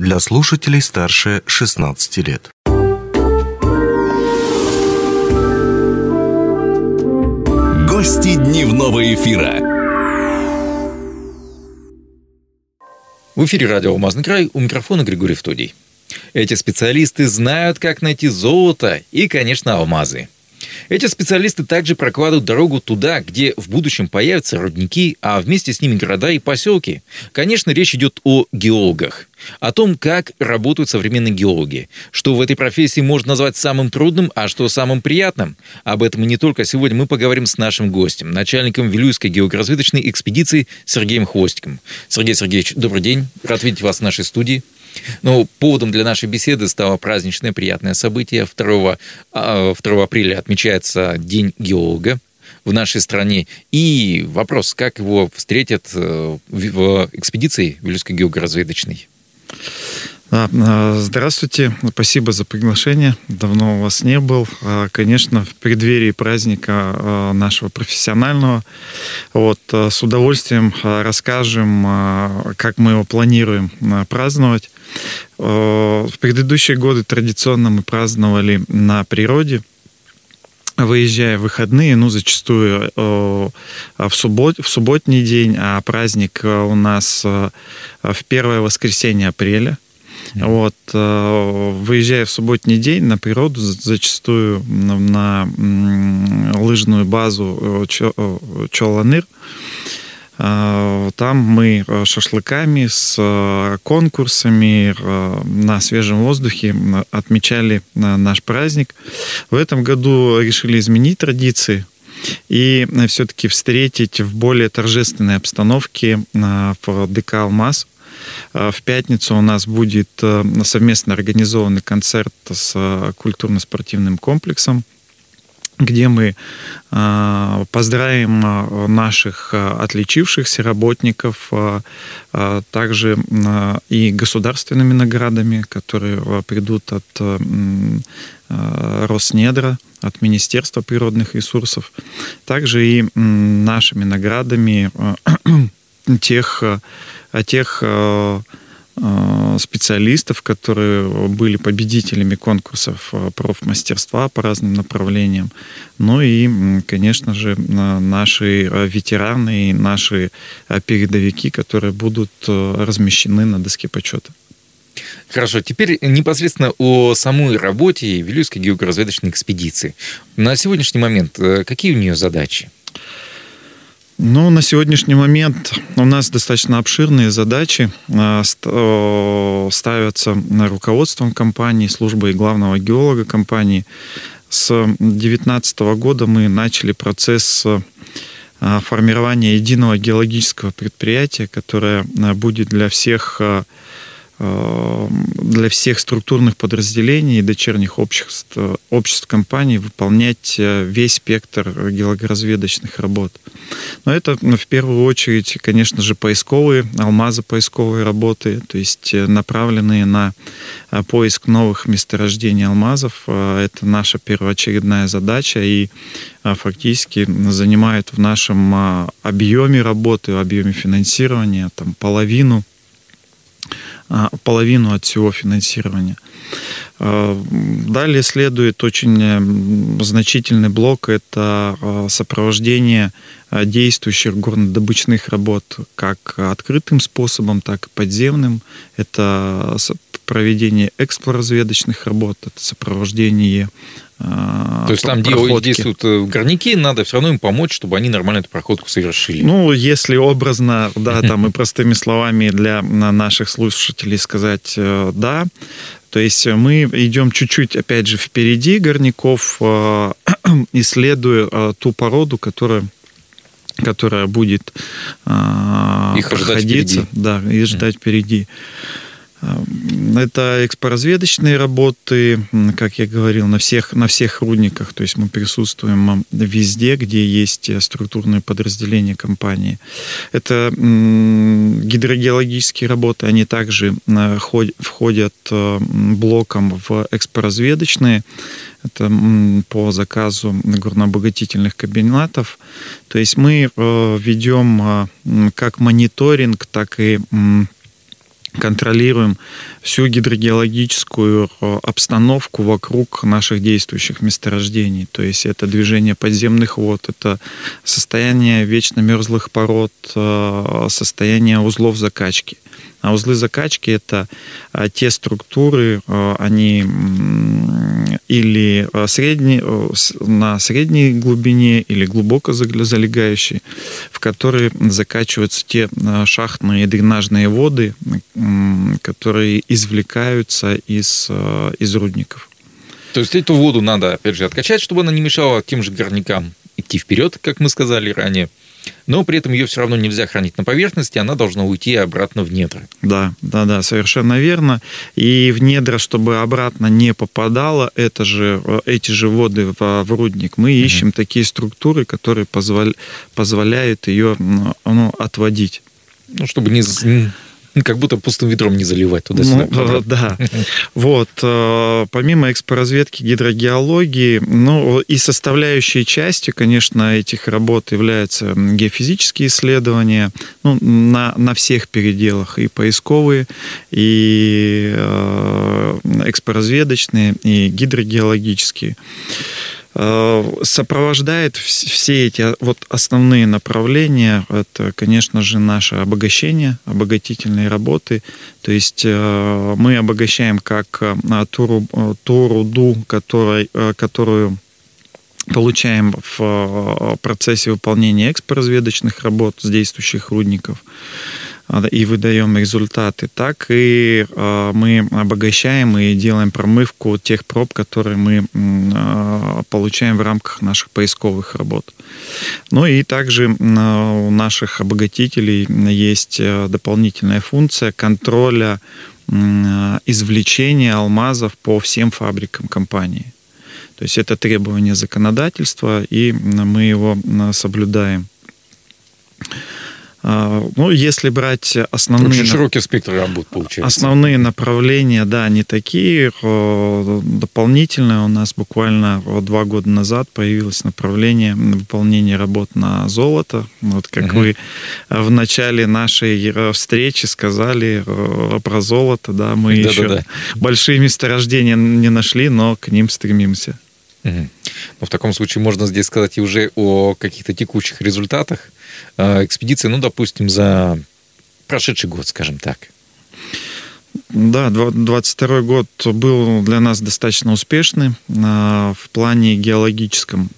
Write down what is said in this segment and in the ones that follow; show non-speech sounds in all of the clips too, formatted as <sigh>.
для слушателей старше 16 лет. Гости дневного эфира. В эфире радио «Алмазный край» у микрофона Григорий Втодий. Эти специалисты знают, как найти золото и, конечно, алмазы – эти специалисты также прокладывают дорогу туда, где в будущем появятся рудники, а вместе с ними города и поселки. Конечно, речь идет о геологах. О том, как работают современные геологи. Что в этой профессии можно назвать самым трудным, а что самым приятным. Об этом и не только сегодня мы поговорим с нашим гостем, начальником Вилюйской геогоразведочной экспедиции Сергеем Хвостиком. Сергей Сергеевич, добрый день. Рад видеть вас в нашей студии. Но поводом для нашей беседы стало праздничное приятное событие. 2, 2 а, апреля отмечается День геолога в нашей стране. И вопрос, как его встретят э, в экспедиции Вилюйской геогоразведочной? А, здравствуйте, спасибо за приглашение. Давно у вас не был. А, конечно, в преддверии праздника нашего профессионального. Вот, с удовольствием расскажем, как мы его планируем праздновать. Э, в предыдущие годы традиционно мы праздновали на природе, выезжая в выходные, ну, зачастую э, в, суббот, в субботний день, а праздник э, у нас в первое воскресенье апреля. Вот, выезжая в субботний день на природу, зачастую на лыжную базу Чоланыр, там мы э, шашлыками с э, конкурсами на свежем воздухе отмечали наш праздник. В этом году решили изменить традиции и все-таки встретить в более торжественной обстановке в ДК «Алмаз». В пятницу у нас будет совместно организованный концерт с культурно-спортивным комплексом где мы а, поздравим а, наших а, отличившихся работников, также и государственными наградами, которые придут от Роснедра, от Министерства природных ресурсов, также и нашими наградами <clears throat> тех, тех специалистов, которые были победителями конкурсов э, профмастерства по разным направлениям. Ну и, конечно же, наши э, ветераны и наши передовики, которые будут размещены на доске почета. Хорошо, теперь непосредственно о самой работе Вилюйской геогоразведочной экспедиции. На сегодняшний момент какие у нее задачи? Ну, на сегодняшний момент у нас достаточно обширные задачи а, ставятся руководством компании, службой главного геолога компании. С 2019 года мы начали процесс а, формирования единого геологического предприятия, которое а, будет для всех для всех структурных подразделений и дочерних обществ, обществ компаний выполнять э, весь спектр геологоразведочных работ. Но это ну, в первую очередь, конечно же, поисковые, алмазы поисковые работы, то есть э, направленные на поиск новых месторождений алмазов. Это наша первоочередная задача и фактически занимает в нашем объеме работы, объеме финансирования там, половину половину от всего финансирования. А, далее следует очень э, значительный блок – это а, сопровождение действующих горнодобычных работ как открытым способом, так и подземным. Это проведение эксплоразведочных работ, это сопровождение то есть там, где действуют э, горняки, надо все равно им помочь, чтобы они нормально эту проходку совершили. Ну, если образно, да, там и простыми словами для наших слушателей сказать э, «да», то есть мы идем чуть-чуть, опять же, впереди горняков, э, <clears throat> исследуя ту породу, которая которая будет Их проходиться, да, и ждать впереди. Это экспоразведочные работы, как я говорил, на всех, на всех рудниках. То есть мы присутствуем везде, где есть структурные подразделения компании. Это гидрогеологические работы, они также э, входят э, блоком в экспоразведочные. Это по заказу горнообогатительных комбинатов. То есть мы э, ведем как мониторинг, так и контролируем всю гидрогеологическую э, обстановку вокруг наших действующих месторождений. То есть это движение подземных вод, это состояние вечно мерзлых пород, э, состояние узлов закачки. А узлы закачки – это э, те структуры, они или э, средний, э, на средней глубине, или глубоко залегающие, в которые закачиваются те э, шахтные дренажные воды, которые извлекаются из, из рудников. То есть эту воду надо, опять же, откачать, чтобы она не мешала тем же горнякам идти вперед, как мы сказали ранее но при этом ее все равно нельзя хранить на поверхности, она должна уйти обратно в недра. Да, да, да, совершенно верно. И в недра, чтобы обратно не попадало это же, эти же воды в, в рудник, мы угу. ищем такие структуры, которые позволя, позволяют ее ну, отводить. Ну, чтобы не, как будто пустым ведром не заливать туда-сюда. Ну, да. <laughs> Вот. Э, помимо экспоразведки гидрогеологии, ну, и составляющей частью, конечно, этих работ являются геофизические исследования ну, на, на всех переделах, и поисковые, и э, экспоразведочные, и гидрогеологические. Э, сопровождает все эти вот основные направления. Это, конечно же, наше обогащение, обогатительные работы. То есть э, мы обогащаем как э, ту, ту руду, которой, которую получаем в процессе выполнения экспоразведочных работ с действующих рудников и выдаем результаты, так и а, мы обогащаем и делаем промывку тех проб, которые мы а, получаем в рамках наших поисковых работ. Ну и также у наших обогатителей есть дополнительная функция контроля извлечения алмазов по всем фабрикам компании. То есть это требование законодательства, и мы его соблюдаем. А, ну, если брать основные... Очень широкий спектр работ получается. Основные направления, да, не такие. Дополнительные у нас буквально два года назад появилось направление выполнения работ на золото. Вот как угу. вы в начале нашей э, встречи сказали э, про золото, да, мы да, еще да, да. большие месторождения не нашли, но к ним стремимся. Угу. Ну, в таком случае можно здесь сказать и уже о каких-то текущих результатах э, экспедиции, ну, допустим, за прошедший год, скажем так. Да, 22 год был для нас достаточно успешный э, в плане геологическом.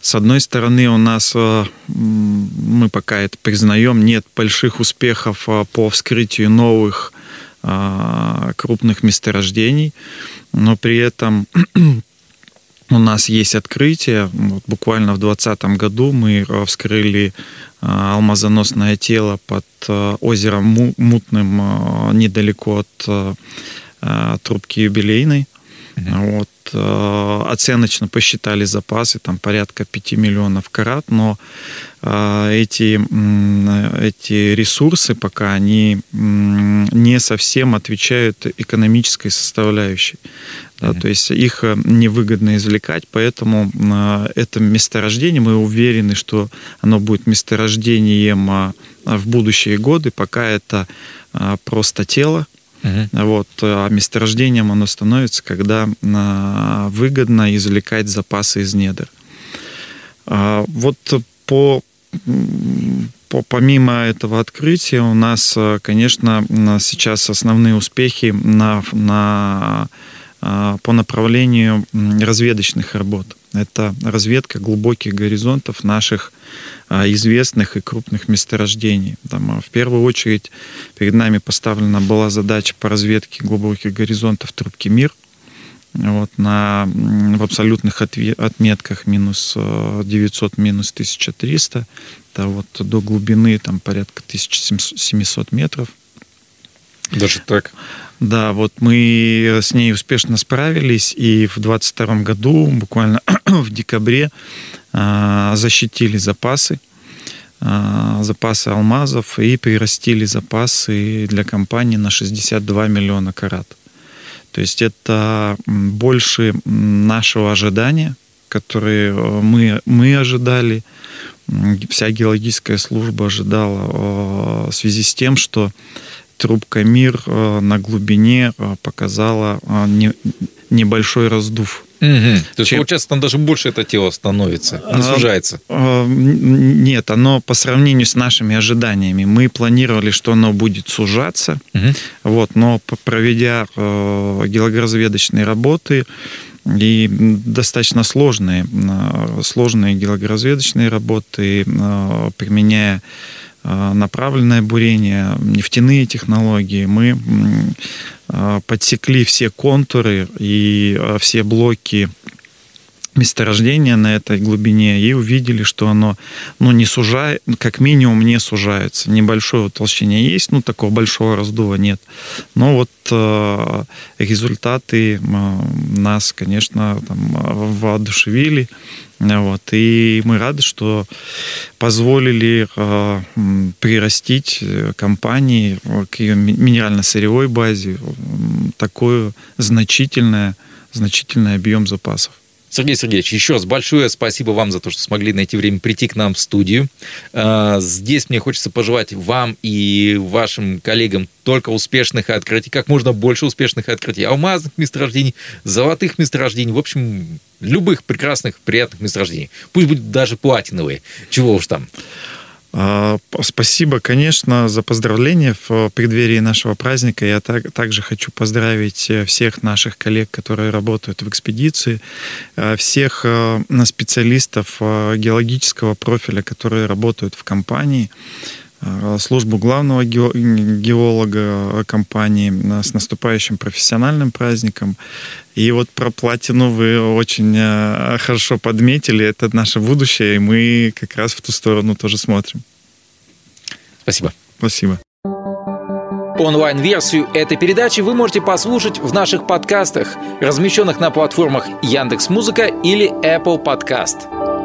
С одной стороны, у нас, э, мы пока это признаем, нет больших успехов по вскрытию новых крупных месторождений, но при этом у нас есть открытие. Вот буквально в 2020 году мы э, вскрыли э, алмазоносное тело под э, озером Мутным, недалеко от трубки юбилейной. Mm-hmm. Вот, оценочно посчитали запасы, там порядка 5 миллионов карат, но эти, эти ресурсы пока они не совсем отвечают экономической составляющей. Да, mm-hmm. То есть их э, невыгодно извлекать, поэтому э, это месторождение, мы уверены, что оно будет месторождением э, в будущие годы, пока это просто тело, Uh-huh. Вот, а месторождением оно становится, когда выгодно извлекать запасы из недр. Вот по, по, помимо этого открытия у нас, конечно, сейчас основные успехи на, на а, по направлению разведочных работ. Это разведка глубоких горизонтов наших а, известных и крупных месторождений. Там, а, в первую очередь перед нами поставлена была задача по разведке глубоких горизонтов трубки МИР. Вот, на, в абсолютных отметках минус 900, минус 1300. Это вот до глубины там, порядка 1700 метров. Даже так? Да, вот мы с ней успешно справились, и в 2022 году, буквально <clears throat> в декабре, а, защитили запасы, а, запасы алмазов и прирастили запасы для компании на 62 миллиона карат. То есть это больше нашего ожидания, которые э, мы, мы ожидали, вся геологическая служба ожидала э, в связи с тем, что трубка «Мир» на глубине показала небольшой раздув. Угу. То есть, Чем... получается, там даже больше это тело становится, не сужается. Нет, оно по сравнению с нашими ожиданиями. Мы планировали, что оно будет сужаться, угу. вот, но проведя геологоразведочные работы, и достаточно сложные, сложные геологоразведочные работы, применяя направленное бурение, нефтяные технологии, мы подсекли все контуры и все блоки месторождения на этой глубине и увидели, что оно ну, не сужает, как минимум не сужается. Небольшое утолщение есть, ну, такого большого раздува нет. Но вот э, результаты э, нас, конечно, там, воодушевили. Вот, и мы рады, что позволили э, прирастить компании к ее минерально-сырьевой базе такой значительный, значительный объем запасов. Сергей Сергеевич, еще раз большое спасибо вам за то, что смогли найти время прийти к нам в студию. А, здесь мне хочется пожелать вам и вашим коллегам только успешных открытий, как можно больше успешных открытий, алмазных месторождений, золотых месторождений, в общем, любых прекрасных, приятных месторождений. Пусть будут даже платиновые, чего уж там. А, спасибо, конечно, за поздравления в преддверии нашего праздника. Я так, также хочу поздравить э, всех наших коллег, которые работают в экспедиции, э, всех э, специалистов геологического профиля, которые работают в компании. Э, службу главного геолога компании э, с наступающим профессиональным праздником. И вот про платину вы очень э, хорошо подметили. Это наше будущее, и мы как раз в ту сторону тоже смотрим. Спасибо. Спасибо. Онлайн-версию этой передачи вы можете послушать в наших подкастах, размещенных на платформах Яндекс.Музыка или Apple Podcast.